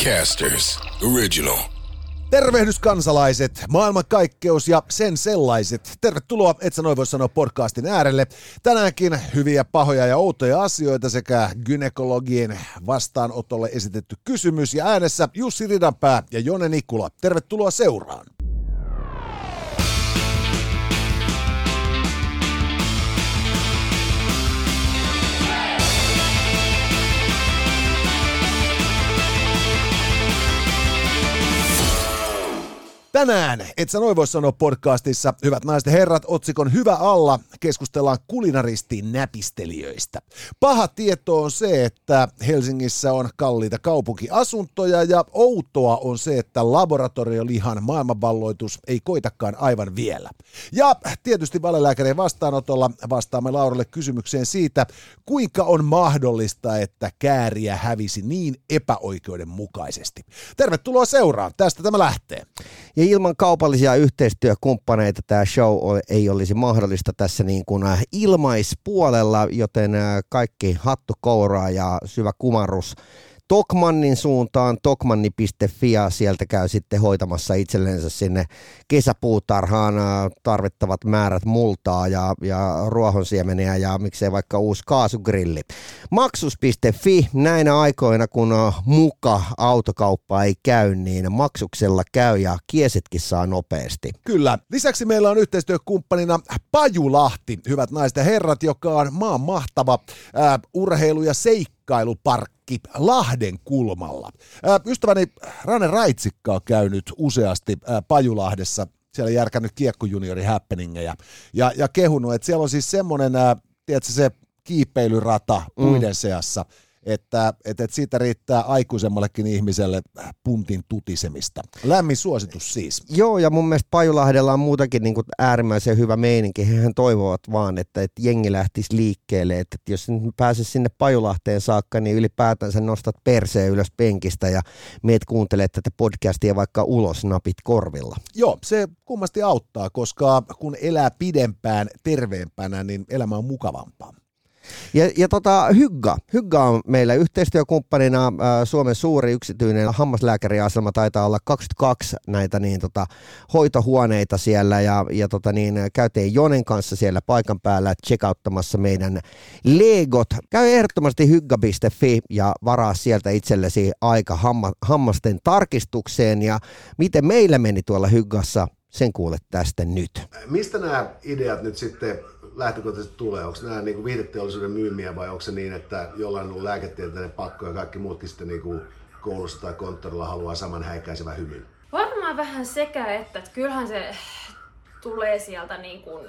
Podcasters Original. Tervehdys kansalaiset, maailmankaikkeus ja sen sellaiset. Tervetuloa, et sä noin voi sanoa podcastin äärelle. Tänäänkin hyviä, pahoja ja outoja asioita sekä gynekologien vastaanotolle esitetty kysymys ja äänessä Jussi Ridanpää ja Jone Nikula. Tervetuloa seuraan. Tänään, et sä noin voi sanoa podcastissa, hyvät naiset ja herrat, otsikon Hyvä alla, keskustellaan kulinaristiin näpistelijöistä. Paha tieto on se, että Helsingissä on kalliita kaupunkiasuntoja ja outoa on se, että laboratoriolihan maailmanvalloitus ei koitakaan aivan vielä. Ja tietysti valelääkärien vastaanotolla vastaamme Lauralle kysymykseen siitä, kuinka on mahdollista, että kääriä hävisi niin epäoikeudenmukaisesti. Tervetuloa seuraan, tästä tämä lähtee. Ja ilman kaupallisia yhteistyökumppaneita tämä show ei olisi mahdollista tässä niin kuin äh, ilmaispuolella, joten äh, kaikki hattu kouraa ja syvä kumarrus Tokmannin suuntaan, tokmanni.fi ja sieltä käy sitten hoitamassa itsellensä sinne kesäpuutarhaan tarvittavat määrät multaa ja, ja ruohonsiemeniä ja miksei vaikka uusi kaasugrilli. Maksus.fi näinä aikoina kun muka autokauppa ei käy, niin maksuksella käy ja kiesetkin saa nopeasti. Kyllä. Lisäksi meillä on yhteistyökumppanina Pajulahti, hyvät naiset ja herrat, joka on maan mahtava äh, urheilu- ja seikkailuparkki parkki Lahden kulmalla. Ystäväni Rane Raitsikka on käynyt useasti Pajulahdessa, siellä järkännyt kiekkojuniori happeningeja ja, ja kehunut, että siellä on siis semmoinen, tiedätkö, se kiipeilyrata puiden mm. seassa, että, että, että siitä riittää aikuisemmallekin ihmiselle puntin tutisemista. Lämmin suositus siis. Joo, ja mun mielestä Pajulahdella on muutakin niin kuin äärimmäisen hyvä meininki. Hehän toivovat vaan, että, että jengi lähtisi liikkeelle. Että, että jos pääsee sinne Pajulahteen saakka, niin ylipäätänsä nostat perseen ylös penkistä ja meet kuuntelee tätä podcastia vaikka ulos napit korvilla. Joo, se kummasti auttaa, koska kun elää pidempään terveempänä, niin elämä on mukavampaa. Ja, ja tota, Hygga. Hygga on meillä yhteistyökumppanina äh, Suomen suuri yksityinen hammaslääkäriasema. Taitaa olla 22 näitä niin, tota, hoitohuoneita siellä ja, ja tota, niin, käytiin Jonen kanssa siellä paikan päällä checkouttamassa meidän legot. Käy ehdottomasti hygga.fi ja varaa sieltä itsellesi aika hamma, hammasten tarkistukseen ja miten meillä meni tuolla Hyggassa, sen kuulet tästä nyt. Mistä nämä ideat nyt sitten lähtökohtaisesti tulee? Onko nämä niin viihdeteollisuuden myymiä vai onko se niin, että jollain on lääketieteellinen pakko ja kaikki muutkin sitten niin kuin koulussa tai konttorilla haluaa saman häikäisevän hymyn? Varmaan vähän sekä että, että kyllähän se tulee sieltä niin kuin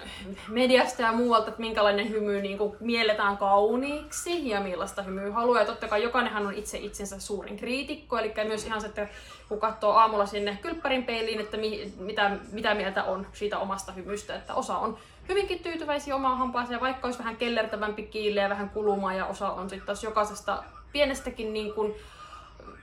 mediasta ja muualta, että minkälainen hymy niin kuin mielletään kauniiksi ja millaista hymyä haluaa. Ja totta kai jokainenhan on itse itsensä suurin kriitikko, eli myös ihan se, että kun katsoo aamulla sinne kylppärin peiliin, että mi, mitä, mitä mieltä on siitä omasta hymystä, että osa on hyvinkin tyytyväisiä omaan hampaaseen, vaikka olisi vähän kellertävämpi kiille ja vähän kulumaa, ja osa on sitten taas jokaisesta pienestäkin niin kuin,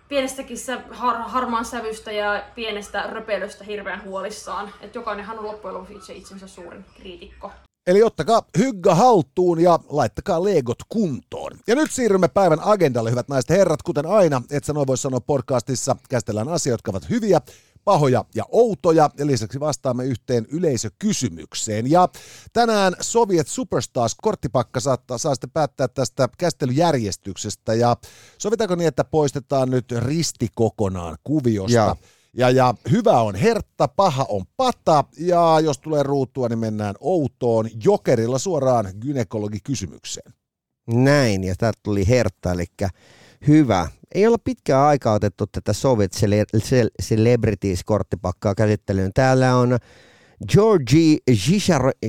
pienestäkin har, harmaan sävystä ja pienestä röpelöstä hirveän huolissaan. Että jokainenhan on loppujen lopuksi itse itsensä suurin kriitikko. Eli ottakaa hygga haltuun ja laittakaa legot kuntoon. Ja nyt siirrymme päivän agendalle, hyvät naiset herrat. Kuten aina, et sä noin voi sanoa podcastissa, käsitellään asioita, jotka ovat hyviä, pahoja ja outoja, ja lisäksi vastaamme yhteen yleisökysymykseen. Ja tänään Soviet Superstars korttipakka saattaa, saa sitten päättää tästä käsittelyjärjestyksestä, ja sovitaanko niin, että poistetaan nyt risti kokonaan kuviosta? Ja. Ja, ja hyvä on hertta, paha on pata, ja jos tulee ruutua, niin mennään outoon jokerilla suoraan gynekologikysymykseen. Näin, ja täältä tuli hertta, eli hyvä. Ei olla pitkään aikaa otettu tätä Soviet Celebrities-korttipakkaa käsittelyyn. Täällä on Georgi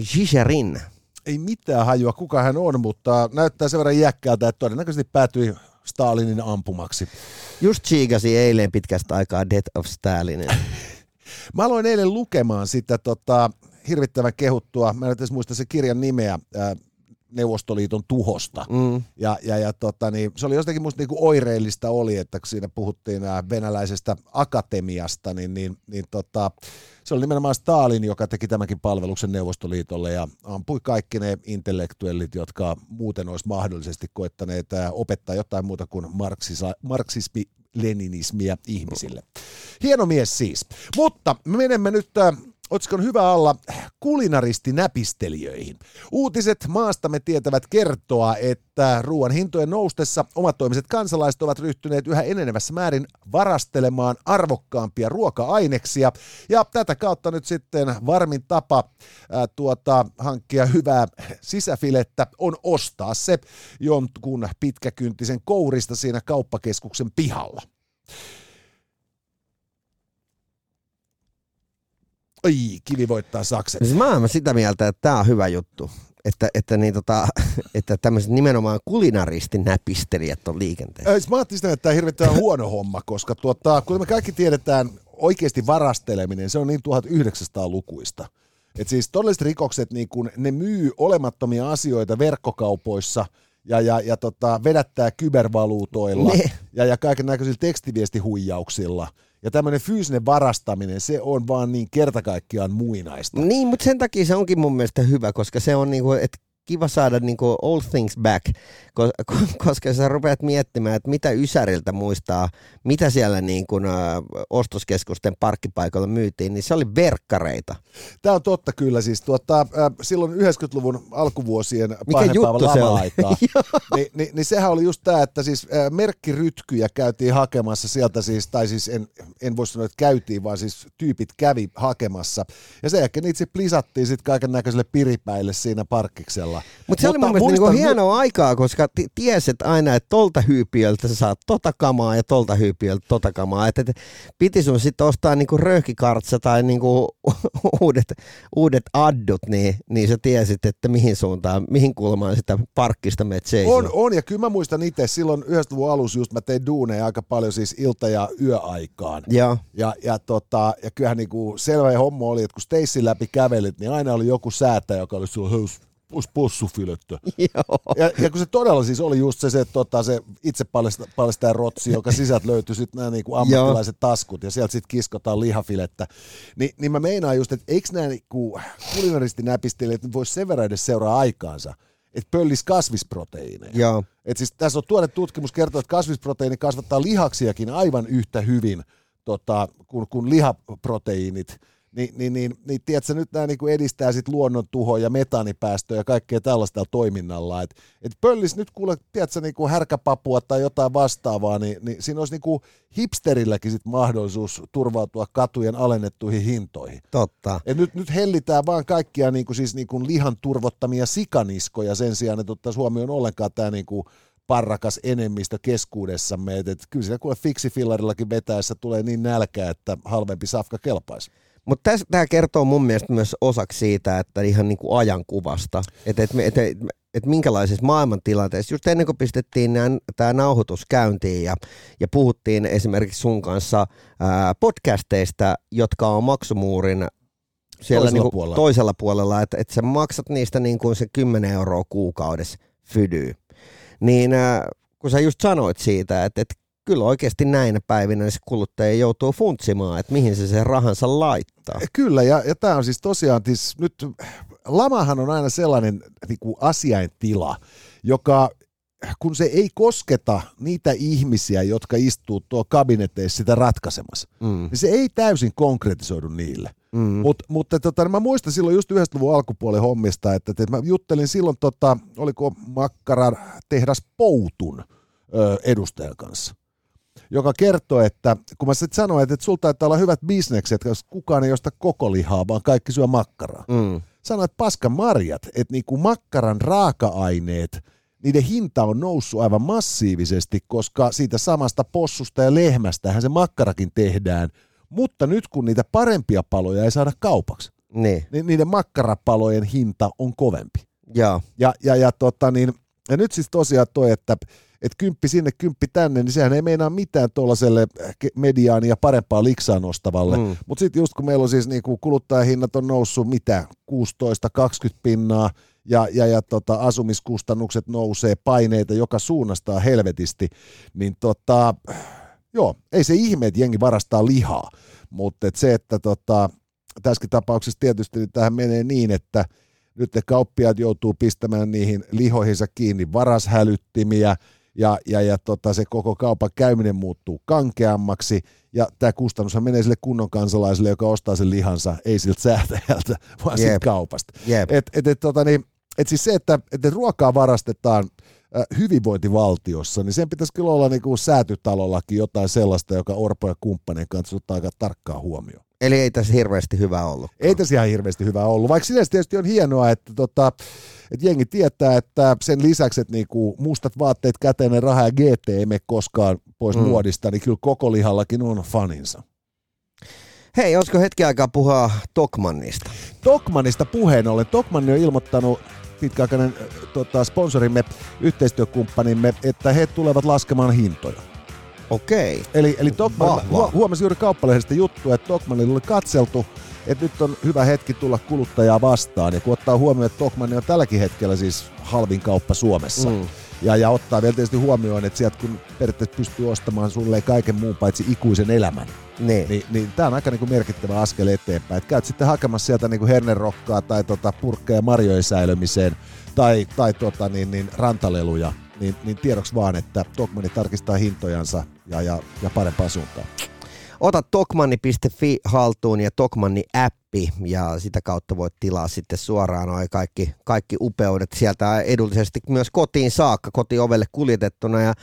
Zhisharin. Ei mitään hajua, kuka hän on, mutta näyttää sen verran iäkkäältä, että todennäköisesti päätyi Stalinin ampumaksi. Just chiigasi eilen pitkästä aikaa Death of Stalinin. Mä aloin eilen lukemaan sitä tota, hirvittävän kehuttua, mä en edes muista se kirjan nimeä, äh, Neuvostoliiton tuhosta. Mm. Ja, ja, ja tota, niin, se oli jostakin musta niinku oireellista oli, että kun siinä puhuttiin ää, venäläisestä akatemiasta, niin, niin, niin tota, se oli nimenomaan Stalin, joka teki tämänkin palveluksen Neuvostoliitolle ja ampui kaikki ne intellektuellit, jotka muuten olisi mahdollisesti koettaneet ää, opettaa jotain muuta kuin marksisa, marksismi, leninismiä ihmisille. Hieno mies siis. Mutta me menemme nyt äh, otsikon hyvä alla kulinaristinäpistelijöihin. Uutiset maastamme tietävät kertoa, että ruoan hintojen noustessa omatoimiset kansalaiset ovat ryhtyneet yhä enenevässä määrin varastelemaan arvokkaampia ruoka-aineksia. Ja tätä kautta nyt sitten varmin tapa ää, tuota, hankkia hyvää sisäfilettä on ostaa se jonkun pitkäkyntisen kourista siinä kauppakeskuksen pihalla. Ai, kivi voittaa sakset. Siis mä oon sitä mieltä, että tämä on hyvä juttu. Että, että, niin tota, että tämmöiset nimenomaan kulinaristin näpistelijät on liikenteessä. Äh, Mä ajattelin sitä, että tämä on hirveän huono homma, koska tuota, kuten me kaikki tiedetään, oikeasti varasteleminen, se on niin 1900-lukuista. Et siis todelliset rikokset, niin kun ne myy olemattomia asioita verkkokaupoissa ja, ja, ja tota, vedättää kybervaluutoilla Ne. ja, ja kaiken näköisillä tekstiviestihuijauksilla. Ja tämmöinen fyysinen varastaminen, se on vaan niin kertakaikkiaan muinaista. Niin, mutta sen takia se onkin mun mielestä hyvä, koska se on niinku, että kiva saada niinku old things back, ko- ko- koska sä rupeat miettimään, että mitä Ysäriltä muistaa, mitä siellä niinku, ä, ostoskeskusten parkkipaikalla myytiin, niin se oli verkkareita. Tämä on totta kyllä. Siis tuota, äh, silloin 90-luvun alkuvuosien se oli? lama-aikaa, niin, niin, niin sehän oli just tämä, että siis äh, merkkirytkyjä käytiin hakemassa sieltä siis, tai siis en, en voi sanoa, että käytiin, vaan siis tyypit kävi hakemassa. Ja sen jälkeen niitä sitten plisattiin sitten kaiken näköiselle piripäille siinä parkkiksella. Mutta se oli mun mielestä niinku muistan- hienoa aikaa, koska ti- tiesit aina, että tolta hyypiöltä sä saat tota kamaa ja tolta hyypiöltä tota kamaa. Että et, piti sun sitten ostaa niinku röhkikartsa tai niinku uudet, uudet addut, niin, niin sä tiesit, että mihin suuntaan, mihin kulmaan sitä parkkista menet seisoo. On, on, ja kyllä mä muistan itse, silloin 90-luvun alussa just mä tein duuneja aika paljon siis ilta- ja yöaikaan. Joo. Ja, ja, tota, ja kyllähän niinku selvä homma oli, että kun Stacy läpi kävelit, niin aina oli joku säätä, joka oli sulla possufilettä. Joo. Ja, ja kun se todella siis oli just se, se, tota, se itse paljasta- paljastaja rotsi, joka sisältä löytyi sitten nämä niinku ammattilaiset taskut ja sieltä sitten kiskotaan lihafilettä. Ni, niin mä meinaan just, että eikö nämä niinku kulinaristinäpistelijät nyt voisi sen verran edes seuraa aikaansa, että pöllis kasvisproteiineja. Joo. Et siis tässä on tuore tutkimus kertoo, että kasvisproteiini kasvattaa lihaksiakin aivan yhtä hyvin tota, kuin, kuin lihaproteiinit. Ni, niin, niin, niin tiedätkö, nyt nämä niinku edistää sit luonnon tuhoa ja metaanipäästöjä ja kaikkea tällaista toiminnalla. Et, et pöllis nyt kuule, tiedätkö, niinku härkäpapua tai jotain vastaavaa, niin, niin siinä olisi niinku hipsterilläkin sit mahdollisuus turvautua katujen alennettuihin hintoihin. Totta. Et nyt, nyt hellitään vaan kaikkia niinku, siis niinku lihan turvottamia sikaniskoja sen sijaan, että ottaisiin huomioon ollenkaan tämä niinku, parrakas enemmistö keskuudessamme. Et, et, kyllä siinä kuule fiksifillarillakin vetäessä tulee niin nälkää, että halvempi safka kelpaisi. Mutta tämä kertoo mun mielestä myös osaksi siitä, että ihan niinku ajankuvasta, että et, et, et, et minkälaisessa maailmantilanteessa, just ennen kuin pistettiin tämä nauhoitus käyntiin ja, ja puhuttiin esimerkiksi sun kanssa ää, podcasteista, jotka on maksumuurin siellä Toisella niinku puolella. toisella puolella, että et sä maksat niistä niin kuin se 10 euroa kuukaudessa fydyy. Niin ää, kun sä just sanoit siitä, että, että kyllä oikeasti näinä päivinä se kuluttaja joutuu funtsimaan, että mihin se sen rahansa laittaa. Kyllä, ja, ja tämä on siis tosiaan, siis nyt lamahan on aina sellainen niin kuin asiaintila, joka kun se ei kosketa niitä ihmisiä, jotka istuu tuo kabineteissa sitä ratkaisemassa, Mm. niin se ei täysin konkretisoidu niille. Mm. Mut, mutta tota, mä muistan silloin just 90-luvun alkupuolen hommista, että, että mä juttelin silloin, tota, oliko makkaran tehdas Poutun ö, edustajan kanssa, joka kertoi, että kun mä sitten sanoin, että, että sulta taitaa olla hyvät bisnekset, koska kukaan ei osta koko lihaa, vaan kaikki syö makkaraa. Mm. Sanoin, että paska marjat, että niinku makkaran raaka-aineet, niiden hinta on noussut aivan massiivisesti, koska siitä samasta possusta ja lehmästähän se makkarakin tehdään, mutta nyt kun niitä parempia paloja ei saada kaupaksi, Niin, niin niiden makkarapalojen hinta on kovempi. joo. Ja, ja, ja, tota niin, ja nyt siis tosiaan toi, että että kymppi sinne, kymppi tänne, niin sehän ei meinaa mitään tuollaiselle mediaani ja parempaa liksaa nostavalle. Mm. Mutta sitten just kun meillä on siis niinku kuluttajahinnat on noussut mitä, 16-20 pinnaa, ja, ja, ja tota, asumiskustannukset nousee, paineita joka suunnasta helvetisti, niin tota, joo, ei se ihme, että jengi varastaa lihaa, mutta et se, että tota, tässäkin tapauksessa tietysti tähän menee niin, että nyt ne kauppiaat joutuu pistämään niihin lihoihinsa kiinni varashälyttimiä, ja, ja, ja tota, se koko kaupan käyminen muuttuu kankeammaksi, ja tämä kustannus menee sille kunnon kansalaiselle, joka ostaa sen lihansa, ei siltä säätäjältä, vaan yep. siitä kaupasta. Jep. Et, et, et, tota, niin, et siis se, että, että ruokaa varastetaan äh, hyvinvointivaltiossa, niin sen pitäisi kyllä olla niin kuin säätytalollakin jotain sellaista, joka Orpo ja kumppanien kanssa ottaa aika tarkkaa huomioon. Eli ei tässä hirveästi hyvä ollut. Ei tässä ihan hirveästi hyvä ollut, vaikka sinänsä tietysti on hienoa, että, tota, että jengi tietää, että sen lisäksi, että niinku mustat vaatteet, käteinen raha ja GT ei mene koskaan pois mm. muodista, niin kyllä koko lihallakin on faninsa. Hei, olisiko hetki aikaa puhua Tokmannista? Tokmanista puheen ollen. Tokmanni on ilmoittanut pitkäaikainen tota, sponsorimme, yhteistyökumppanimme, että he tulevat laskemaan hintoja. Okei. Eli, eli Tokman, Vahva. hu- huomasin juuri kauppalehdestä juttu, että Tokmanilla oli katseltu, että nyt on hyvä hetki tulla kuluttajaa vastaan. Ja kun ottaa huomioon, että Tokmanni on tälläkin hetkellä siis halvin kauppa Suomessa. Mm. Ja, ja ottaa vielä tietysti huomioon, että sieltä kun periaatteessa pystyy ostamaan sulle kaiken muun paitsi ikuisen elämän, Niin. niin, niin tämä on aika niin kuin merkittävä askel eteenpäin. Et käyt sitten hakemassa sieltä niin kuin hernerokkaa tai tota purkkeja marjojen säilymiseen tai, tai tota niin, niin rantaleluja, niin, niin tiedoksi vaan, että Tokmanni tarkistaa hintojansa ja, ja, ja parempaan suuntaan. Ota tokmanni.fi haltuun ja Tokmanni appi ja sitä kautta voit tilaa sitten suoraan noi kaikki, kaikki upeudet sieltä edullisesti myös kotiin saakka, kotiovelle kuljetettuna ja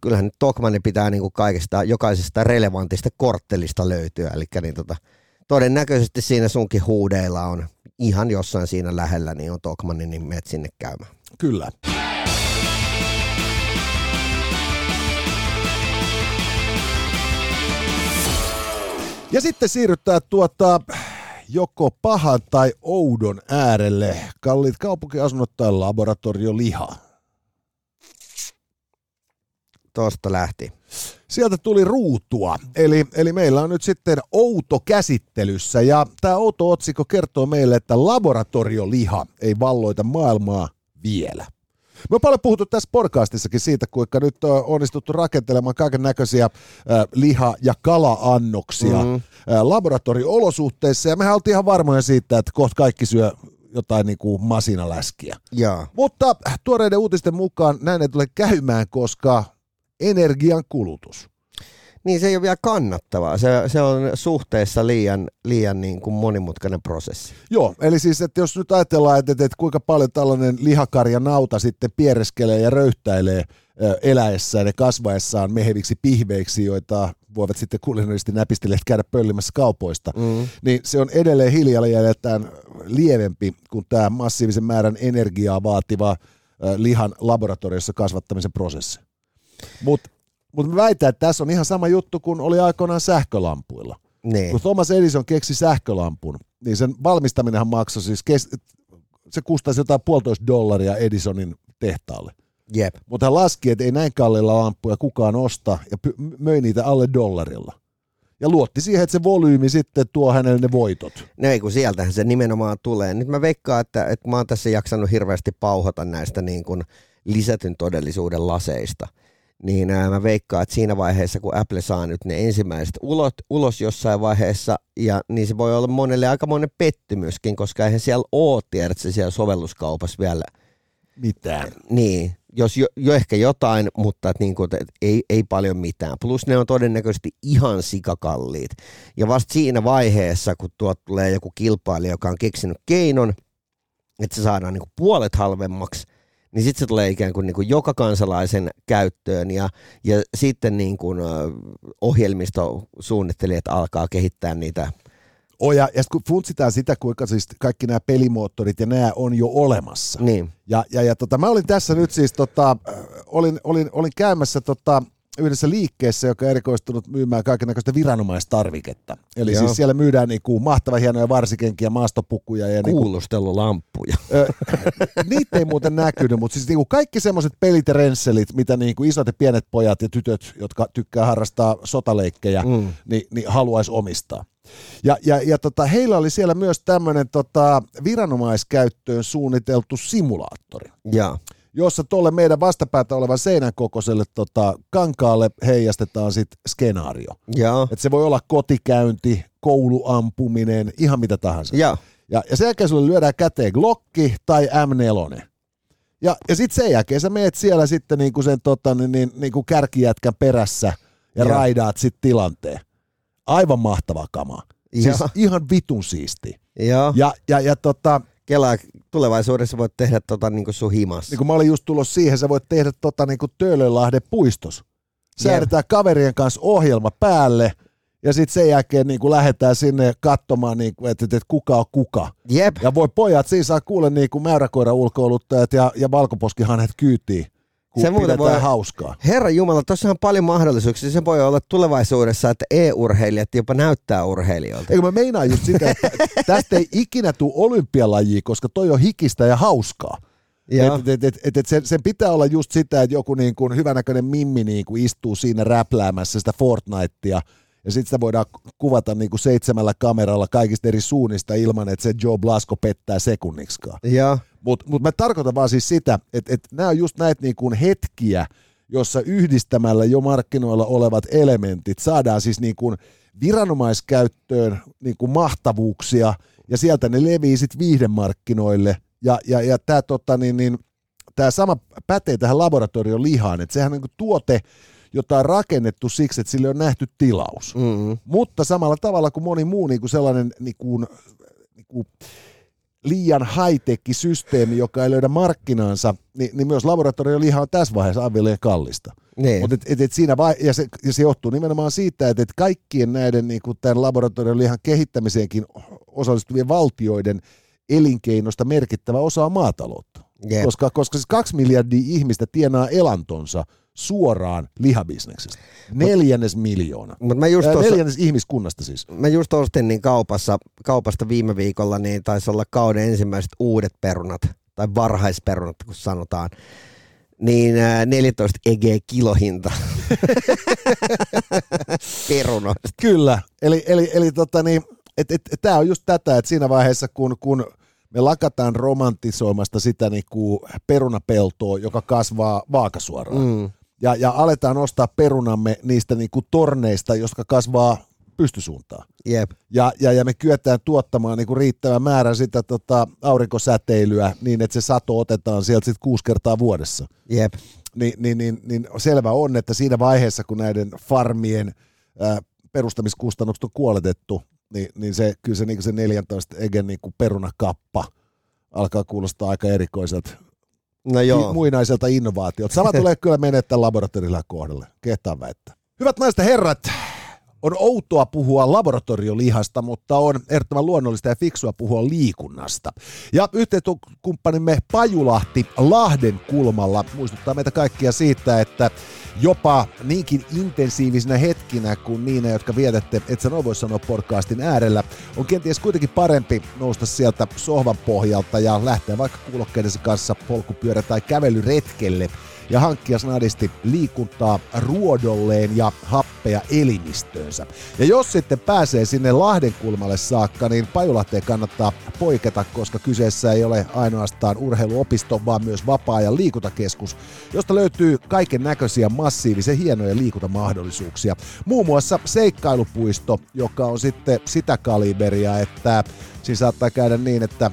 kyllähän nyt Tokmanni pitää niin kuin kaikesta, jokaisesta relevantista korttelista löytyä, eli niin tota, todennäköisesti siinä sunkin huudeilla on ihan jossain siinä lähellä, niin on Tokmanni, niin menet sinne käymään. Kyllä. Ja sitten siirrytään tuota joko pahan tai oudon äärelle. Kalliit kaupunkiasunnot tai laboratorioliha. Tuosta lähti. Sieltä tuli ruutua, eli, eli meillä on nyt sitten outo käsittelyssä ja tämä outo otsikko kertoo meille, että laboratorioliha ei valloita maailmaa vielä. Me on paljon puhuttu tässä podcastissakin siitä, kuinka nyt on onnistuttu rakentelemaan kaiken näköisiä liha- ja kala-annoksia mm. laboratoriolosuhteissa ja mehän oltiin ihan varmoja siitä, että kohta kaikki syö jotain niin kuin masinaläskiä. Joo. Mutta tuoreiden uutisten mukaan näin ei tule käymään, koska energian kulutus. Niin se ei ole vielä kannattavaa. Se, se on suhteessa liian, liian niin kuin monimutkainen prosessi. Joo, eli siis, että jos nyt ajatellaan, että, että kuinka paljon tällainen lihakarja nauta sitten piereskelee ja röyhtäilee eläessään ja kasvaessaan meheviksi pihveiksi, joita voivat sitten kulinaristi näpistelijät käydä pöllimässä kaupoista, Mm. niin se on edelleen hiljailijältään lievempi kuin tämä massiivisen määrän energiaa vaativa lihan laboratoriossa kasvattamisen prosessi. Mutta mut mä väitän, että tässä on ihan sama juttu kuin oli aikoinaan sähkölampuilla. Niin. Kun Thomas Edison keksi sähkölampun, niin sen valmistaminenhan maksoi siis, kes- se kustaisi jotain puolitoista dollaria Edisonin tehtaalle. Jep. Mutta hän laski, että ei näin kalliilla lampuja kukaan osta ja py- möi niitä alle dollarilla. Ja luotti siihen, että se volyymi sitten tuo hänelle ne voitot. No ei, kun sieltähän se nimenomaan tulee. Nyt mä veikkaan, että, että mä oon tässä jaksanut hirveästi pauhata näistä niin kuin lisätyn todellisuuden laseista. Niin ää, mä veikkaan, että siinä vaiheessa, kun Apple saa nyt ne ensimmäiset ulos, ulos jossain vaiheessa, ja niin se voi olla monelle aika monen pettymyskin, koska eihän siellä ole, tiedätkö, siellä sovelluskaupassa vielä Mitään. Niin, jos jo, jo ehkä jotain, mutta et niin kuin, et ei, ei paljon mitään. Plus ne on todennäköisesti ihan sikakalliit. Ja vasta siinä vaiheessa, kun tuot tulee joku kilpailija, joka on keksinyt keinon, että se saadaan niin kuin puolet halvemmaksi, niin sitten se tulee ikään kuin, niin kuin joka kansalaisen käyttöön ja, ja sitten niin kuin, ohjelmistosuunnittelijat alkaa kehittää niitä. Oh, ja, ja kun funtsitaan sitä, kuinka siis kaikki nämä pelimoottorit ja nämä on jo olemassa. Niin, Ja, ja, ja tota, mä olin tässä nyt siis, tota, olin, olin, olin käymässä tota, yhdessä liikkeessä, joka on erikoistunut myymään kaikenlaista viranomaistarviketta. Eli Joo. siis siellä myydään niinku mahtava hienoja varsikenkiä, maastopukuja ja niinku, Kuulustelulamppuja. Ö, niitä ei muuten näkynyt, mutta siis niinku kaikki semmoiset pelit ja rensselit, mitä niinku isot ja pienet pojat ja tytöt, jotka tykkää harrastaa sotaleikkejä, mm. niin, niin haluaisi omistaa. Ja, ja, ja tota, heillä oli siellä myös tämmöinen tota, viranomaiskäyttöön suunniteltu simulaattori, Ja. Jossa tuolle meidän vastapäätä olevan seinän kokoiselle tota, kankaalle heijastetaan sitten skenaario. Ja. Et se voi olla kotikäynti, kouluampuminen, ihan mitä tahansa. Ja. Ja, ja sen jälkeen sulle lyödään käteen Glocki tai M4. Ja, ja sitten sen jälkeen sä meet siellä sitten niinku sen tota, niin, niin, niinku kärkijätkän perässä ja Joo. raidaat sitten tilanteen. Aivan mahtava kama. Siis Joo. ihan vitun siisti. Ja. Ja, ja, ja tota, Kelaa, tulevaisuudessa voit tehdä tota niinku sun himassa. niin kun mä olin just tulossa siihen, sä voit tehdä tota niin kuin Töölönlahden puistos. Säädetään kaverien kanssa ohjelma päälle ja sitten sen jälkeen niin kuin lähdetään sinne katsomaan, niin kuin, että, että kuka on kuka. Jep. Ja voi pojat, siinä saa kuulla niin kuin mäyräkoira ulkoiluttajat ja, ja valkoposkihanhet kyytiin, Se muuten voi- hauskaa. Herra Jumala, tuossa on paljon mahdollisuuksia. Se voi olla tulevaisuudessa, että e-urheilijat jopa näyttää urheilijoilta. Eikö mä meinaan just sitä, että tästä ei ikinä tule olympialajia, koska toi on hikistä ja hauskaa. Et, et, et, et, et sen, sen pitää olla just sitä, että joku niin kuin hyvänäköinen mimmi niin kuin istuu siinä räpläämässä sitä Fortnitea, ja sitten sitä voidaan kuvata niin kuin seitsemällä kameralla kaikista eri suunnista ilman, että se Joe Blasco pettää sekunniksikaan. Ja. Mutta mut mä tarkoitan vaan siis sitä, että, että nämä on just näitä niin kuin hetkiä, jossa yhdistämällä jo markkinoilla olevat elementit saadaan siis niin kuin viranomaiskäyttöön niin kuin mahtavuuksia, ja sieltä ne levii sitten viihdemarkkinoille, ja, ja, ja tämä tota, niin, niin, tää sama pätee tähän laboratorion lihaan, että sehän on niin kuin tuote, jota on rakennettu siksi, että sille on nähty tilaus. Mm. Mutta samalla tavalla kuin moni muu niin kuin sellainen niin kuin, niin kuin liian high systeemi, joka ei löydä markkinaansa, niin, niin myös laboratorioliha on tässä vaiheessa aivan liian kallista. Niin. Mutta et, et, et siinä vai, ja, se, ja se johtuu nimenomaan siitä, että et kaikkien näiden niin kuin tämän laboratoriolihan kehittämiseenkin osallistuvien valtioiden elinkeinosta merkittävä osa on maataloutta. Jep. Koska, koska siis kaksi miljardia ihmistä tienaa elantonsa suoraan lihabisneksestä. Neljännes miljoona. Mut mä just tossa- Neljännes ihmiskunnasta siis. Mä just ostin niin kaupassa, kaupasta viime viikolla, niin taisi olla kauden ensimmäiset uudet perunat, tai varhaisperunat, kun sanotaan. Niin ää, 14 EG kilohinta perunoista. Kyllä, eli, eli, eli tota niin, et, et, et, tämä on just tätä, että siinä vaiheessa kun, kun me lakataan romantisoimasta sitä niin kuin perunapeltoa, joka kasvaa vaakasuoraan, Mm. Ja, ja aletaan ostaa perunamme niistä niin kuin torneista, jotka kasvaa pystysuuntaan. Jep. Ja, ja, ja me kyetään tuottamaan niin kuin riittävän määrän sitä tota, aurinkosäteilyä niin, että se sato otetaan sieltä sitten kuusi kertaa vuodessa Jep. niin, niin, niin, niin selvä on, että siinä vaiheessa, kun näiden farmien ää, perustamiskustannukset on kuoletettu, niin, niin se, kyllä se, niin se 14 egen niin kuin perunakappa alkaa kuulostaa aika erikoiselta, No joo. muinaiselta innovaatiolta. Sama tulee kyllä menettää laboratorilla kohdalle, kehtaan väittää. Hyvät naiset ja herrat, on outoa puhua laboratoriolihasta, mutta on ehdottoman luonnollista ja fiksua puhua liikunnasta. Ja yhteistyökumppanimme Pajulahti Lahden kulmalla muistuttaa meitä kaikkia siitä, että jopa niinkin intensiivisinä hetkinä kuin niinä, jotka vietätte, et sä voi sanoa podcastin äärellä, on kenties kuitenkin parempi nousta sieltä sohvan pohjalta ja lähteä vaikka kuulokkeidensa kanssa polkupyörä- tai kävelyretkelle ja hankkia snadisti liikuntaa ruodolleen ja happea elimistöönsä. Ja jos sitten pääsee sinne Lahden kulmalle saakka, niin Pajulahteen kannattaa poiketa, koska kyseessä ei ole ainoastaan urheiluopisto, vaan myös vapaa-ajan liikuntakeskus, josta löytyy kaiken näköisiä massiivisen hienoja liikuntamahdollisuuksia. Muun muassa seikkailupuisto, joka on sitten sitä kaliberia, että siinä saattaa käydä niin, että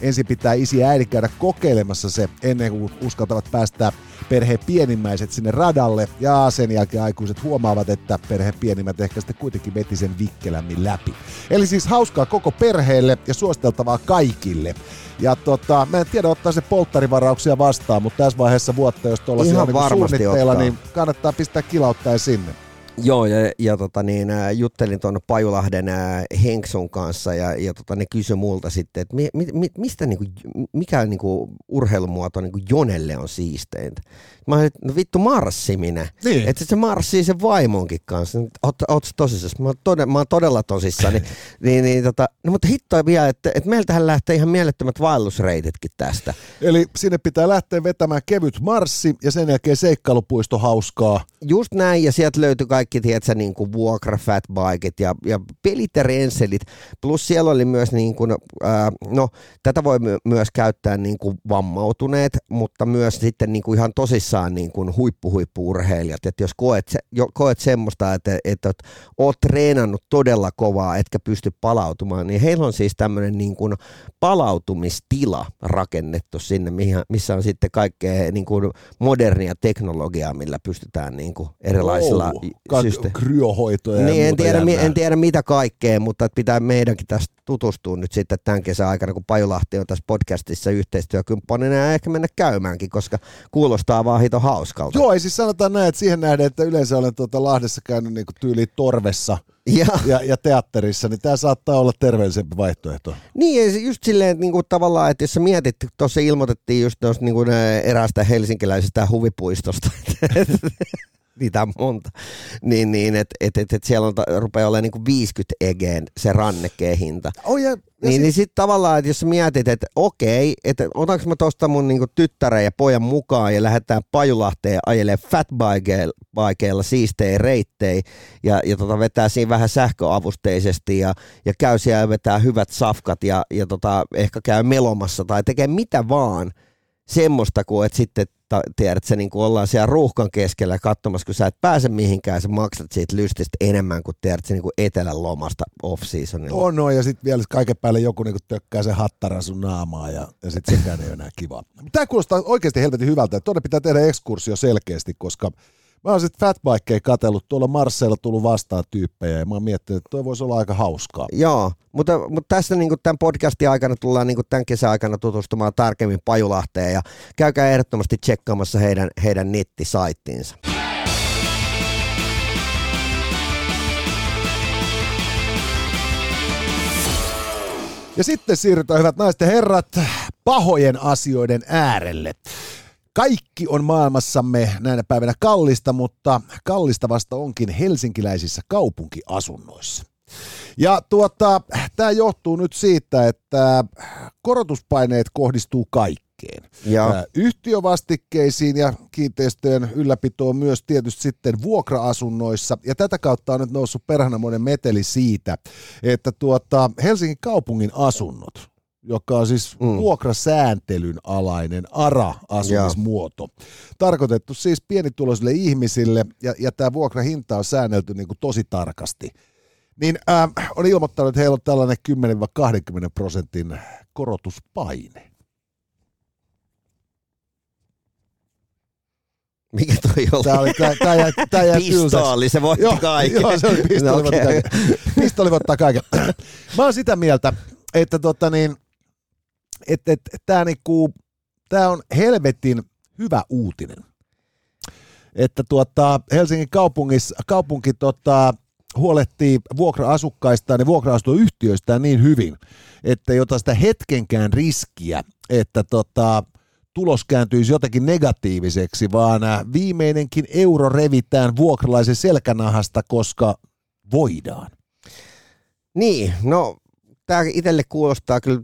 ensin pitää isi ja äidin käydä kokeilemassa se ennen kuin uskaltavat päästää perheen pienimmäiset sinne radalle ja sen jälkeen aikuiset huomaavat, että perheen pienimmät ehkä sitten kuitenkin veti sen vikkelämmin läpi. Eli siis hauskaa koko perheelle ja suositeltavaa kaikille. Ja tota, mä en tiedä ottaa se polttarivarauksia vastaan, mutta tässä vaiheessa vuotta, jos tuollaisia Ihan on niin varmasti suunnitteilla, ottaa. niin kannattaa pistää kilauttaen sinne. Joo, ja, ja tota niin, juttelin tuon Pajulahden ä, Henksun kanssa ja, ja tota, ne kysyi multa sitten, että mi, mi, mi, mistä niinku, mikä niinku urheilumuoto niinku Jonelle on siisteintä. Mä olin, no vittu marssiminen. Niin. Että se marssii sen vaimonkin kanssa. Oot, oot tosissaan? Mä, oon todella, mä oon todella tosissaan. niin, niin, niin, tota, no mutta hittoa vielä, että, että meiltähän lähtee ihan mielettömät vaellusreititkin tästä. Eli sinne pitää lähteä vetämään kevyt marssi ja sen jälkeen seikkailupuisto hauskaa. Just näin, ja sieltä löytyi kaikki, tiedätkö, niin kuin vuokra, fatbikit ja, ja pelit ja renselit. Plus siellä oli myös, niin kuin, ää, no tätä voi my- myös käyttää niin kuin vammautuneet, mutta myös sitten niin kuin ihan tosissaan niin kuin huippu-huippu-urheilijat. Että jos koet, se, jo, koet semmoista, että, että oot, oot treenannut todella kovaa, etkä pysty palautumaan, niin heillä on siis tämmöinen niin kuin palautumistila rakennettu sinne, missä on sitten kaikkea niin kuin modernia teknologiaa, millä pystytään niin kuin erilaisilla Oh, syste- kryohoitoja ja niin, en tiedä, mi- en tiedä mitä kaikkea, mutta että pitää meidänkin tästä tutustua nyt sitten tämän kesän aikana, kun Pajulahti on tässä podcastissa yhteistyökumppanina ja ehkä mennä käymäänkin, koska kuulostaa vaan hito hauskalta. Joo, ei siis sanotaan näin, että siihen nähden, että yleensä olen tuota Lahdessa käynyt niin tyyliin torvessa Ja, ja, ja teatterissa, niin tämä saattaa olla terveellisempi vaihtoehto. niin, just silleen, että niinku tavallaan, että jos sä mietit, tuossa ilmoitettiin just tuosta niinku eräästä helsinkiläisestä huvipuistosta, niitä on monta, niin, niin että et, et, et siellä on, rupeaa olemaan niinku 50 egeen se rannekeen hinta. Oh, ja, ja Niin, sit, niin sitten tavallaan, että jos mietit, että okei, että otanko mä tosta mun niinku tyttären ja pojan mukaan ja lähdetään Pajulahteen ajelee fatbikeilla siistejä reittejä ja, ja tota vetää siinä vähän sähköavusteisesti ja, ja käy siellä ja vetää hyvät safkat ja, ja tota, ehkä käy melomassa tai tekee mitä vaan semmoista, kuin että sitten tiedät, se niin kuin ollaan siellä ruuhkan keskellä katsomassa, kun sä et pääse mihinkään, sä maksat siitä lystistä enemmän kuin tiedät, se niin kuin etelän lomasta off-seasonilla. on, no, ja sitten vielä kaiken päälle joku niin tökkää sen hattaran sun naamaa ja, ja sitten sekään ei ole enää kivaa. Tämä kuulostaa oikeasti helvetin hyvältä. Tuonne pitää tehdä ekskursio selkeästi, koska mä oon sitten fatbikeja katsellut, tuolla Marsseilla tullut vastaan tyyppejä ja mä oon miettinyt, että toi voisi olla aika hauskaa. Joo, mutta, mutta tässä niin tämän podcastin aikana tullaan niin tämän kesän aikana tutustumaan tarkemmin Pajulahteen ja käykää ehdottomasti tsekkaamassa heidän, heidän nettisaittiinsa. Ja sitten siirrytään, hyvät naiset ja herrat, pahojen asioiden äärelle. Kaikki on maailmassamme näinä päivinä kallista, mutta kallista vasta onkin helsinkiläisissä kaupunkiasunnoissa. Ja tuota, tämä johtuu nyt siitä, että korotuspaineet kohdistuu kaikkeen. Ää, Yhtiövastikkeisiin ja kiinteistöjen ylläpitoon myös tietysti sitten vuokra-asunnoissa. Ja tätä kautta on nyt noussut perhanamoinen meteli siitä, että tuota, Helsingin kaupungin asunnot, joka on siis mm. vuokrasääntelyn alainen ARA-asumismuoto. Tarkoitettu siis pienituloisille ihmisille, ja, ja tämä vuokrahinta on säännelty niin kuin tosi tarkasti. Niin äh, on ilmoittanut, että heillä on tällainen 10-20 prosentin korotuspaine. Mikä toi oli? Tämä, oli, tämä, tämä jäi, tämä jäi. Pistooli, se voitti Joo, kaiken. Joo, se oli pistooli, No, okei. kaiken. pistooli voittaa kaiken. Mä oon sitä mieltä, että tota niin, että, että tämä niinku, on helvetin hyvä uutinen. Että tuota, Helsingin kaupungissa, kaupunki tota, huolehtii vuokra-asukkaistaan ja vuokra-asuntoyhtiöistään niin hyvin, että ei ota sitä hetkenkään riskiä, että tota, tulos kääntyisi jotenkin negatiiviseksi, vaan äh, viimeinenkin euro revitään vuokralaisen selkänahasta, koska voidaan. Niin, no tämä itselle kuulostaa kyllä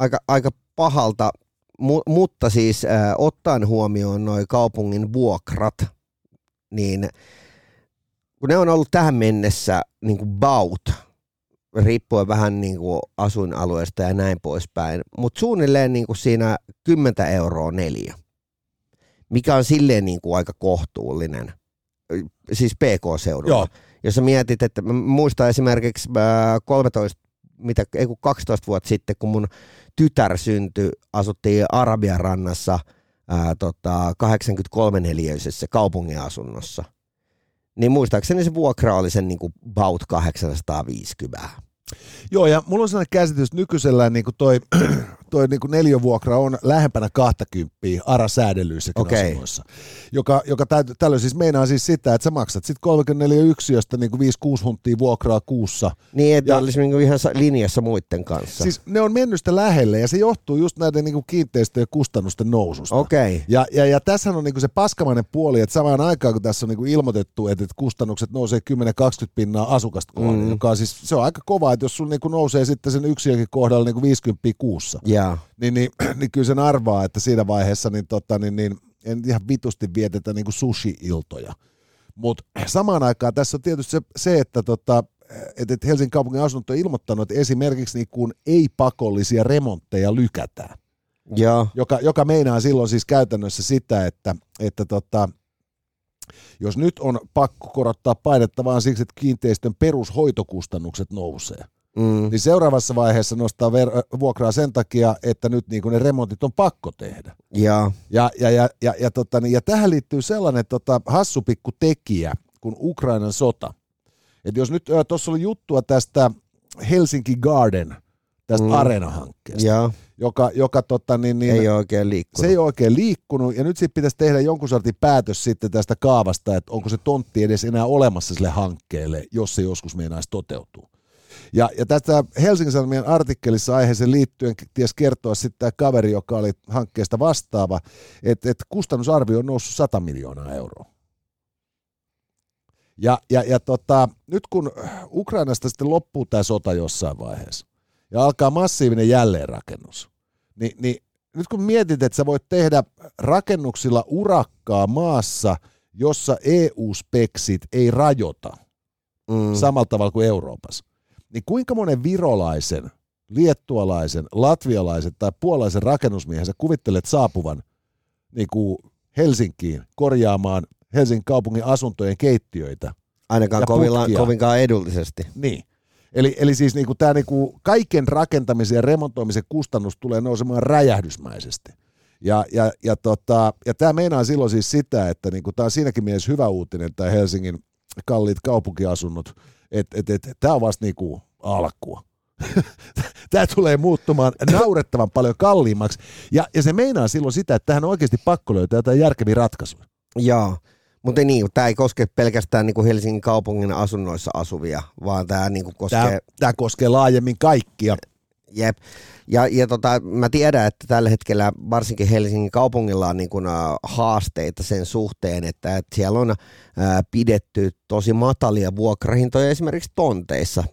aika, aika pahalta, mu, mutta siis äh, ottaen huomioon noin kaupungin vuokrat, niin kun ne on ollut tähän mennessä niin kuin baut, riippuen vähän niin kuin asuinalueesta ja näin poispäin, mutta suunnilleen niin kuin siinä 10 euroa neljä, mikä on silleen niin kuin aika kohtuullinen, siis PK-seudulla Joo. jos sä mietit, että mä muistan esimerkiksi äh, 13, mitä, ei kun 12 vuotta sitten, kun mun tytär syntyi, asuttiin Arabian rannassa ää, tota, 83 neliöisessä kaupungin asunnossa. Niin muistaakseni se vuokra oli sen niin kuin about 850. Joo, ja mulla on sellainen käsitys, nykyisellään niin toi, toi niinku neliövuokra on lähempänä 20 ARA-säädellyissäkin Okei. asunnoissa. Joka, joka täytyy, tällöin siis meinaa siis sitä, että sä maksat sitten 34 yksiöstä niinku 5-6 hunttia vuokraa kuussa. Niin, että Ja- olisi niinku ihan sa- linjassa muiden kanssa. Siis ne on mennyt sitä lähelle ja se johtuu just näiden niinku kiinteistöjen kustannusten noususta. Okei. Okay. Ja, ja, ja tässä on niinku se paskamainen puoli, että samaan aikaan kun tässä on niinku ilmoitettu, että, että kustannukset nousee 10-20 pinnaa asukasta kohden, Mm. joka on siis, se on aika kova, että jos sulla niinku nousee sitten sen yksiökin kohdalla niinku 50 kuussa, Jaa. niin, niin, niin kyllä sen arvaa, että siinä vaiheessa niin, tota, niin, niin en ihan vitusti vietetä niinku sushi-iltoja. Mutta samaan aikaan tässä on tietysti se, se että tota, että et Helsingin kaupungin asunnot on ilmoittanut, että esimerkiksi niin kuin ei-pakollisia remontteja lykätään, Joo. joka, joka meinaa silloin siis käytännössä sitä, että, että tota, jos nyt on pakko korottaa painetta vaan siksi, että kiinteistön perushoitokustannukset nousee, Mm. niin seuraavassa vaiheessa nostaa ver- vuokraa sen takia, että nyt niin kuin ne remontit on pakko tehdä. Jaa. Ja, ja, ja, ja, ja, tota, niin, ja tähän liittyy sellainen tota, hassu pikku tekijä kuin Ukrainan sota. Et jos nyt tuossa oli juttua tästä Helsinki Garden, tästä Mm. Arena-hankkeesta, Jaa. joka, joka tota, niin, niin, Ei ole oikein liikkunut. se ei ole oikein liikkunut, ja nyt sitten pitäisi tehdä jonkun sortin päätös sitten tästä kaavasta, että onko se tontti edes enää olemassa sille hankkeelle, jos se joskus meinaisi toteutua. Ja, ja tästä Helsingin Sanomien artikkelissa aiheeseen liittyen ties kertoa sitten tämä kaveri, joka oli hankkeesta vastaava, että, että kustannusarvio on noussut 100 miljoonaa euroa. Ja, ja, ja tota, nyt kun Ukrainasta sitten loppuu tämä sota jossain vaiheessa ja alkaa massiivinen jälleenrakennus, niin, niin nyt kun mietit, että sä voit tehdä rakennuksilla urakkaa maassa, jossa EU-speksit ei rajoita mm. samalla tavalla kuin Euroopassa, niin kuinka monen virolaisen, liettualaisen, latvialaisen tai puolaisen rakennusmiehen sä kuvittelet saapuvan niin kuin Helsinkiin korjaamaan Helsingin kaupungin asuntojen keittiöitä? Ainakaan kovilla, kovinkaan edullisesti. Niin. Eli, eli siis niinku tämä niinku kaiken rakentamisen ja remontoimisen kustannus tulee nousemaan räjähdysmäisesti. Ja, ja, ja, tota, ja tämä meinaa silloin siis sitä, että niinku, tämä on siinäkin mielessä hyvä uutinen, tämä Helsingin kalliit kaupunkiasunnot, että et, et, tämä on vasta niinku alkua. tämä tulee muuttumaan naurettavan paljon kalliimmaksi. Ja, ja se meinaa silloin sitä, että tähän on oikeasti pakko löytää jotain järkeviä ratkaisuja. Joo. Mutta niin, tämä ei koske pelkästään niin kuin Helsingin kaupungin asunnoissa asuvia, vaan tämä niin kuin koskee... Tämä, tämä koskee laajemmin kaikkia. Jep. Ja, ja tota, mä tiedän, että tällä hetkellä varsinkin Helsingin kaupungilla on niin kuin, haasteita sen suhteen, että, että siellä on äh, pidetty tosi matalia vuokrahintoja esimerkiksi tonteissa.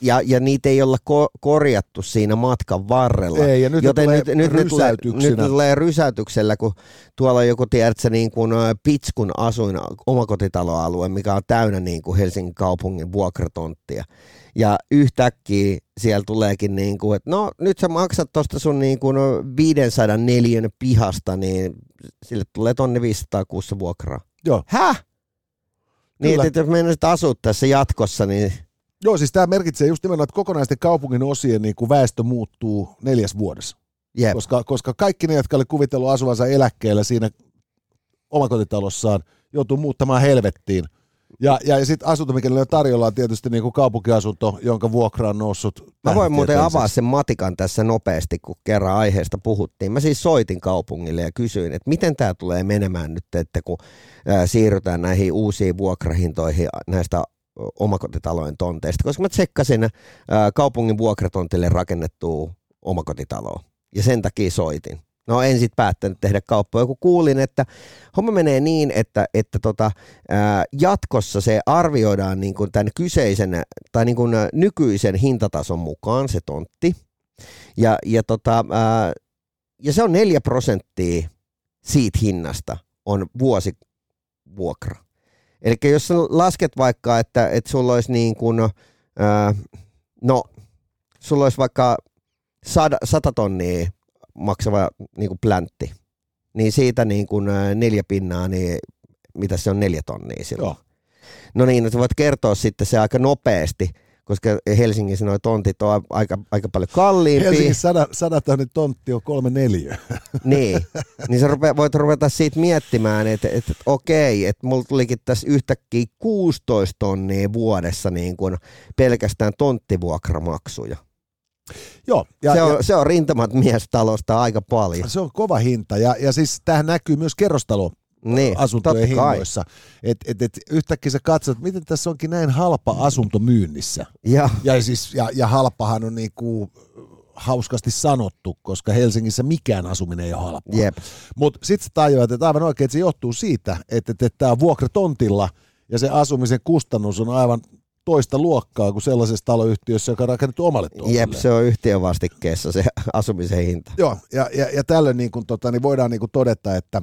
Ja, ja niitä ei olla ko- korjattu siinä matkan varrella. Ei, ja nyt ne Joten tulee nyt, nyt, ne tulee, nyt ne tulee rysäytyksellä, kun tuolla on joku, tiedätkö, niin kuin Pitskun asuin omakotitaloalue, mikä on täynnä niin kuin Helsingin kaupungin vuokratonttia. Ja yhtäkkiä siellä tuleekin niin kuin, että no nyt sä maksat tuosta sun niin kuin 500 neliön pihasta, niin sille tulee tonne 500 kuussa vuokraa. Joo. Häh? Niin, että jos meinasit asua tässä jatkossa, niin Joo, siis tämä merkitsee just nimenomaan, että kokonaisten kaupungin osien niin kuin väestö muuttuu neljäs vuodessa. jep. Koska, koska kaikki ne, jotka oli kuvitellut asuvansa eläkkeellä siinä omakotitalossaan, joutuu muuttamaan helvettiin. Ja, ja, ja sitten asunto, mikä on tarjolla, on tietysti niin kuin kaupunkiasunto, jonka vuokra on noussut. Mä voin muuten avaa sen matikan tässä nopeasti, kun kerran aiheesta puhuttiin. Mä siis soitin kaupungille ja kysyin, että miten tämä tulee menemään nyt, että kun ää, siirrytään näihin uusiin vuokrahintoihin näistä omakotitalojen tonteista, koska mä tsekkasin ää, kaupungin vuokratontille rakennettua omakotitaloa ja sen takia soitin. No en sitten päättänyt tehdä kauppaa, kun kuulin, että homma menee niin, että, että tota, ää, jatkossa se arvioidaan niin kuin tämän kyseisen tai niin kuin ä, nykyisen hintatason mukaan se tontti. Ja, ja, tota, ää, ja se on 4 prosenttia siitä hinnasta on vuosivuokra. Eli jos sä lasket vaikka, että, että sulla olisi niin kuin, ää, no, sulla olisi vaikka 100, 100 tonnia maksava niin kuin pläntti, niin siitä niin kuin neljä pinnaa, niin mitä se on neljä tonnia silloin. Joo. No niin, no sä voit kertoa sitten se aika nopeasti, koska Helsingissä nuo tontit on aika, aika paljon kalliimpia. Helsingissä sada, sadatonnin tontti on kolme neljä. Niin, niin sä rupe, voit ruveta siitä miettimään, että, että, okei, että mulla tulikin tässä yhtäkkiä 16 tonnia vuodessa niin kuin pelkästään tonttivuokramaksuja. Joo, Ja, ja, se, on, ja se on rintamat mies talosta aika paljon. se on kova hinta. Ja, ja siis tähän näkyy myös kerrostalo Niin, asuntojen hinnoissa. Et, et, et yhtäkkiä sä katsot, miten tässä onkin näin halpa asunto myynnissä. Ja, Ja, siis, ja, ja halpahan on niinku hauskasti sanottu, koska Helsingissä mikään asuminen ei ole halpaa. jep. Mutta sitten sä tajuat, että aivan oikein että se johtuu siitä, että tämä että, on vuokratontilla ja se asumisen kustannus on aivan toista luokkaa kuin sellaisessa taloyhtiössä, joka on rakennettu omalle tontille. Jep, se on yhtiön vastikkeessa se asumisen hinta. Joo, ja, ja, ja tällöin niin kuin, tota, niin voidaan niin kuin todeta, että,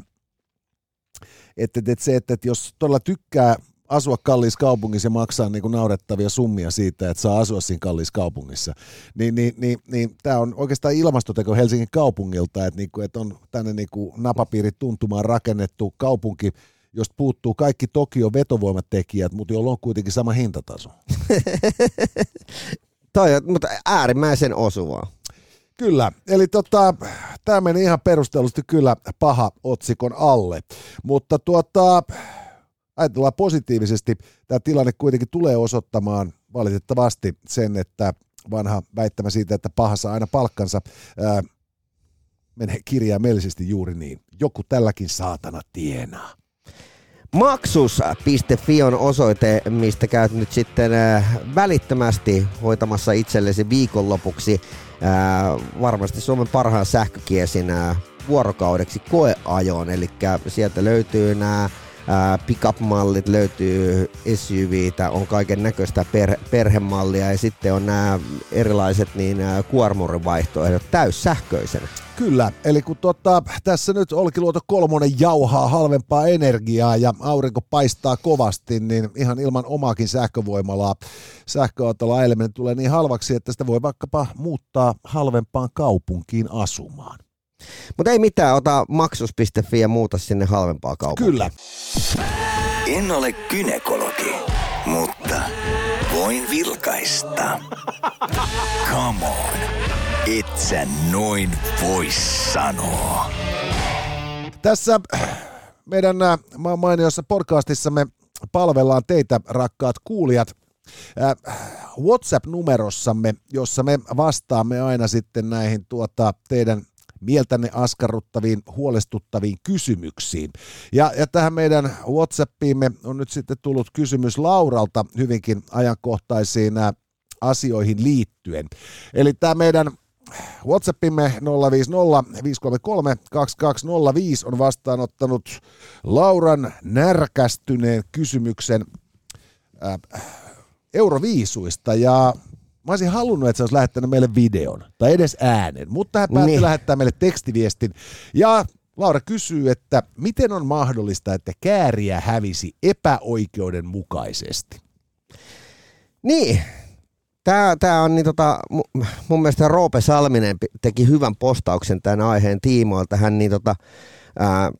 että, että se, että, että jos todella tykkää asua kalliissa kaupungissa ja maksaa niin kuin naurettavia summia siitä, että saa asua siinä kalliissa kaupungissa, niin, niin, niin, niin tämä on oikeastaan ilmastoteko Helsingin kaupungilta, että, niin kuin, että on tänne niin kuin napapiirit tuntumaan rakennettu kaupunki, josta puuttuu kaikki Tokion vetovoimatekijät, mutta jolla on kuitenkin sama hintataso. Toi, mutta äärimmäisen osuvaa. Kyllä, eli tota, tämä meni ihan perustellusti kyllä paha otsikon alle, mutta tuota, ajatellaan positiivisesti, tämä tilanne kuitenkin tulee osoittamaan valitettavasti sen, että vanha väittämä siitä, että pahassa aina palkkansa, ää, menee kirjaimellisesti juuri niin. Joku tälläkin saatana tienaa. Maksus.fi on osoite, mistä käyt nyt sitten välittömästi hoitamassa itsellesi viikonlopuksi äh, varmasti Suomen parhaan sähkökiesin äh, vuorokaudeksi koeajoon. Eli sieltä löytyy nämä pickup-mallit, löytyy SUVitä, on kaiken näköistä per, perhemallia ja sitten on nämä erilaiset niin kuormurivaihtoehdot täyssähköisenä. Kyllä, eli kun tota, tässä nyt Olkiluoto kolmonen jauhaa halvempaa energiaa ja aurinko paistaa kovasti, niin ihan ilman omaakin sähkövoimalaa sähköautolla tulee niin halvaksi, että sitä voi vaikkapa muuttaa halvempaan kaupunkiin asumaan. Mutta ei mitään, ota maksus.fi ja muuta sinne halvempaa kaupunkiin. Kyllä. En ole kynekologi, mutta voin vilkaista. Come on, et sä noin voi sanoa. Tässä meidän äh, ma- mainiossa podcastissamme palvellaan teitä, rakkaat kuulijat, äh, WhatsApp-numerossamme, jossa me vastaamme aina sitten näihin tuota, teidän mieltänne askarruttaviin, huolestuttaviin kysymyksiin. Ja, ja tähän meidän WhatsAppiimme on nyt sitten tullut kysymys Lauralta hyvinkin ajankohtaisiin äh, asioihin liittyen. Eli tämä meidän WhatsAppimme 050 533 2205 on vastaanottanut Lauran närkästyneen kysymyksen äh, Euroviisuista ja mä olisin halunnut, että se olisi lähettänyt meille videon tai edes äänen, mutta hän päätti Niin. lähettää meille tekstiviestin ja Laura kysyy, että miten on mahdollista, että kääriä hävisi epäoikeudenmukaisesti? Niin. Tämä, tämä on niin tota, mu- mun mielestä Roope Salminen teki hyvän postauksen tämän aiheen tiimoilta. Hän niin tota, ää,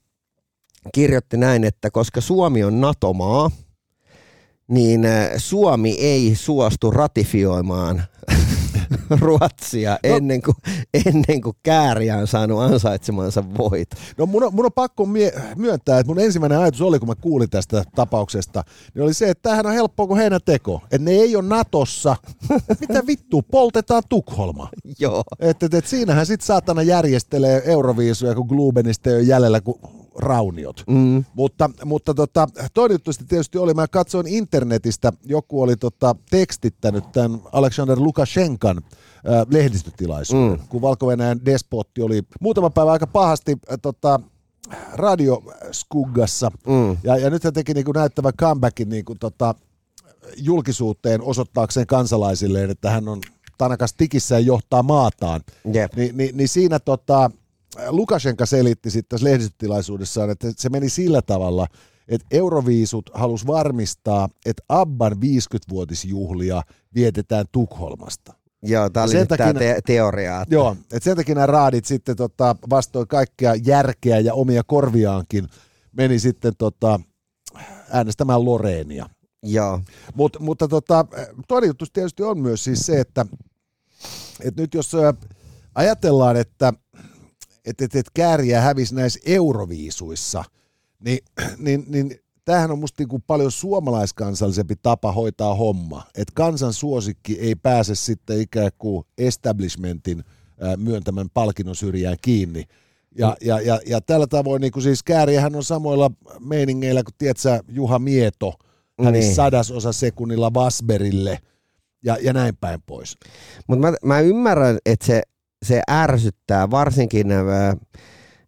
kirjoitti näin, että koska Suomi on NATO-maa, niin ää, Suomi ei suostu ratifioimaan Ruotsia ennen kuin, ennen kuin Kääriä on saanut ansaitsemansa voit. No mun on, mun on pakko mie- myöntää, että mun ensimmäinen ajatus oli, kun mä kuulin tästä tapauksesta, niin oli se, että tämähän on helppoa kuin heinäteko. Että ne ei ole Natossa. Mitä vittua, poltetaan Tukholma. Joo. Että et, et siinähän sit saatana järjestelee Euroviisuja, kun Glubenista ei ole jäljellä kuin rauniot. Mm. Mutta, mutta tota, toinen juttu sitten tietysti oli, mä katsoin internetistä, joku oli tota, tekstittänyt tämän Alexander Lukashenkan äh, lehdistötilaisuuden, mm. kun valko despotti oli muutama päivä aika pahasti äh, tota, radioskuggassa, Mm. ja, ja nyt hän teki niinku näyttävän comebackin niinku tota, julkisuuteen osoittaakseen kansalaisilleen, että hän on tanakas tikissä ja johtaa maataan. Jep. Ni, niin, niin siinä tota, Lukashenka selitti sitten tässä lehdistötilaisuudessaan, että se meni sillä tavalla, että Euroviisut halusi varmistaa, että Abban 50-vuotisjuhlia vietetään Tukholmasta. Joo, tämä oli tämä te- teoria. Että Joo, että sen takia nämä raadit sitten tota, vastoin kaikkea järkeä ja omia korviaankin meni sitten tota, äänestämään Loreenia. Joo. Mut, mutta tota, toinen juttu tietysti on myös siis se, että, että nyt jos ö, ajatellaan, että et, et, et kääriä hävisi näissä euroviisuissa, niin, niin, niin tämähän on musta niinku paljon suomalaiskansallisempi tapa hoitaa homma. Että kansan suosikki ei pääse sitten ikään kuin establishmentin myöntämän palkinnon syrjään kiinni. Ja, mm. ja, ja, ja tällä tavoin niin kuin siis Kääriähän on samoilla meiningeillä kuin tiedätkö, Juha Mieto, hän niin. sadasosa sekunnilla Vasberille ja, ja näin päin pois. Mutta mä, mä ymmärrän, että se, se ärsyttää varsinkin, ää,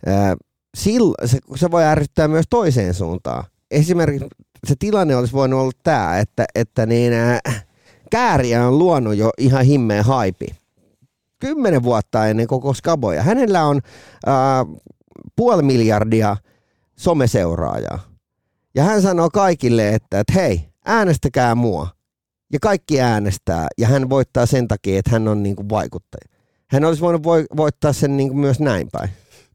ää, sil, se, se voi ärsyttää myös toiseen suuntaan. Esimerkiksi se tilanne olisi voinut olla tämä, että, että niin, ää, Kääriä on luonut jo ihan himmeen haipi kymmenen vuotta ennen koko Skaboja. Hänellä on ää, puoli miljardia someseuraajaa. Ja hän sanoo kaikille, että, että hei, äänestäkää mua. Ja kaikki äänestää, ja hän voittaa sen takia, että hän on niin kuin vaikuttaja. Hän olisi voinut voittaa sen niin kuin myös näin päin.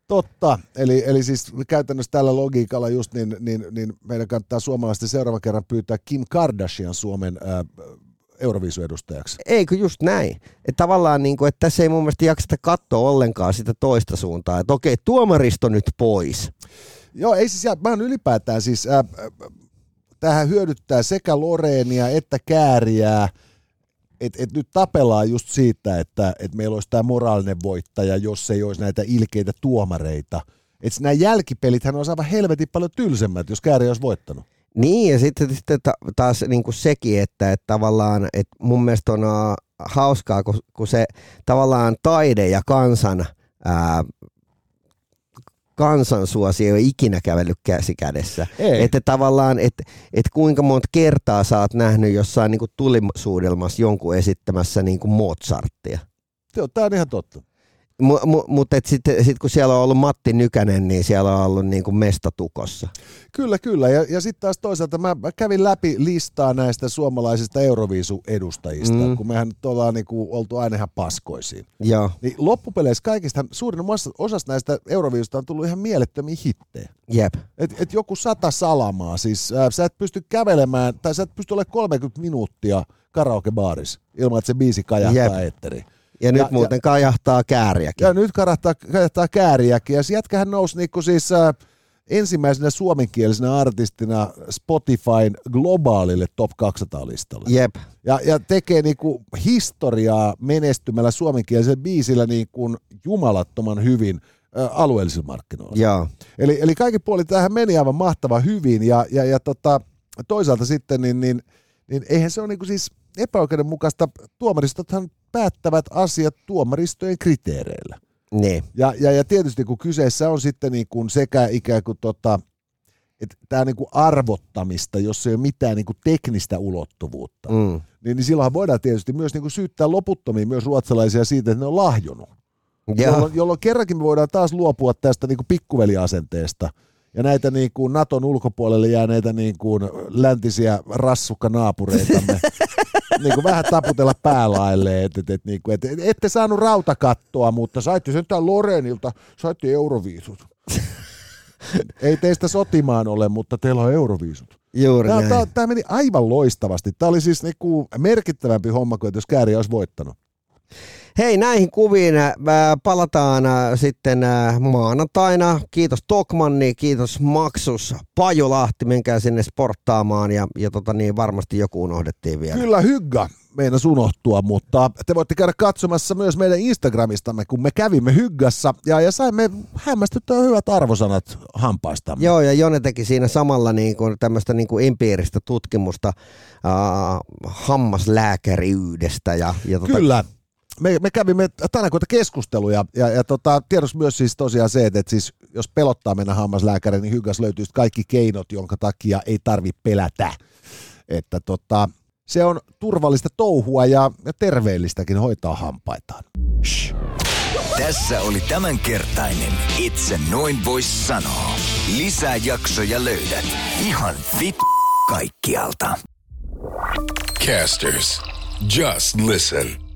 Totta, eli, eli siis käytännössä tällä logiikalla just niin, niin, niin meidän kannattaa suomalaisten seuraavan kerran pyytää Kim Kardashian Suomen ää, Euroviisuedustajaksi. Eikö just näin? Että tavallaan, niin kuin, että tässä ei mun mielestä jakseta katsoa ollenkaan sitä toista suuntaa, että okei, tuomaristo nyt pois. Joo, ei siis, mä oon ylipäätään siis, äh, tähän hyödyttää sekä Loreenia että Kääriää, että et nyt tapellaan just siitä, että et meillä olisi tämä moraalinen voittaja, jos ei olisi näitä ilkeitä tuomareita. Että nämä jälkipelithän on aivan helvetin paljon tylsemmät, jos Kääri olisi voittanut. Niin, ja sitten, sitten taas niin kuin sekin, että, että tavallaan, että mun mielestä on hauskaa, kun, kun se tavallaan taide ja kansan ää, kansansuosio ei ikinä kävellyt käsi kädessä. Ei. Että tavallaan, että et kuinka monta kertaa sä oot nähnyt jossain niin tulisuudelmassa jonkun esittämässä niin kuin Mozarttia. Joo, tämä on ihan totta. Mutta mu, mutta sitten sit kun siellä on ollut Matti Nykänen, niin siellä on ollut niin kuin mestatukossa. Kyllä, kyllä. Ja, ja sitten taas toisaalta mä, mä kävin läpi listaa näistä suomalaisista Euroviisu-edustajista, mm. kun mehän nyt ollaan niin kuin oltu aina ihan paskoisiin. Joo. Niin loppupeleissä kaikista suurin osasta näistä Euroviisusta on tullut ihan mielettömiä hittejä. Jep. Et, et joku sata salamaa, siis äh, sä et pysty kävelemään, tai sä et pysty olemaan 30 minuuttia karaokebaarissa ilman, että se biisi kajahtaa etteriin. Ja nyt ja, muuten ja, kajahtaa kääriäkin. Ja nyt kajahtaa, kajahtaa kääriäkin. Ja jätkähän nousi niinku siis äh, ensimmäisenä suomenkielisenä artistina Spotifyn globaalille top 200-listalle. Jep. Ja, ja tekee niinku historiaa menestymällä suomenkielisellä biisillä niinku jumalattoman hyvin äh, alueellisilla markkinoilla. Joo. Eli, eli kaikki puoli tähän meni aivan mahtava hyvin ja, ja, ja tota, toisaalta sitten niin, niin, niin eihän se ole niinku siis epäoikeudenmukaista. Tuomaristothan päättävät asiat tuomaristojen kriteereillä. Niin. Ja, ja, ja tietysti kun kyseessä on sitten niin kuin sekä ikään kuin tota, että tämä niin kuin arvottamista, jos ei ole mitään niin kuin teknistä ulottuvuutta, mm. niin, niin silloinhan voidaan tietysti myös niin kuin syyttää loputtomiin myös ruotsalaisia siitä, että ne on lahjonut. Jolloin, jolloin kerrankin me voidaan taas luopua tästä niin kuin pikkuveliasenteesta ja näitä niin kuin Naton ulkopuolelle jääneitä niin kuin läntisiä rassukkanaapureitamme niin kuin vähän taputella päälaille, että et, et, niin kuin, et, et, ette saanut rautakattoa, mutta saitte sen tämän Lorenilta, saitte euroviisut. Ei teistä sotimaan ole, mutta teillä on euroviisut. Juuri tämä, tämä, tämä meni aivan loistavasti. Tämä oli siis niinku merkittävämpi homma kuin jos Kääri olisi voittanut. Hei, näihin kuviin äh, palataan äh, sitten äh, maanantaina. Kiitos Tokmanni, kiitos Maksus Pajolahti, menkää sinne sporttaamaan ja, ja tota niin, varmasti joku unohdettiin vielä. Kyllä, hygga meinas unohtua, mutta te voitte käydä katsomassa myös meidän Instagramistamme, kun me kävimme Hyggassa ja, ja saimme hämmästyttää hyvät arvosanat hampaistamme. Joo, ja Jone teki siinä samalla niin kuin tämmöistä niin kuin empiiristä tutkimusta äh, hammaslääkäriydestä. Ja, ja tota... Kyllä, me, me kävimme tanakoita keskusteluja ja, ja tota, tiedossa myös siis tosiaan se, että, että siis jos pelottaa mennä hammaslääkäriin, niin Hygas löytyy kaikki keinot, jonka takia ei tarvi pelätä. Että tota, se on turvallista touhua ja, ja terveellistäkin hoitaa hampaitaan. Shh. Tässä oli tämänkertainen Itse noin vois sanoa. Lisää jaksoja löydät ihan vit kaikkialta. Casters, just listen.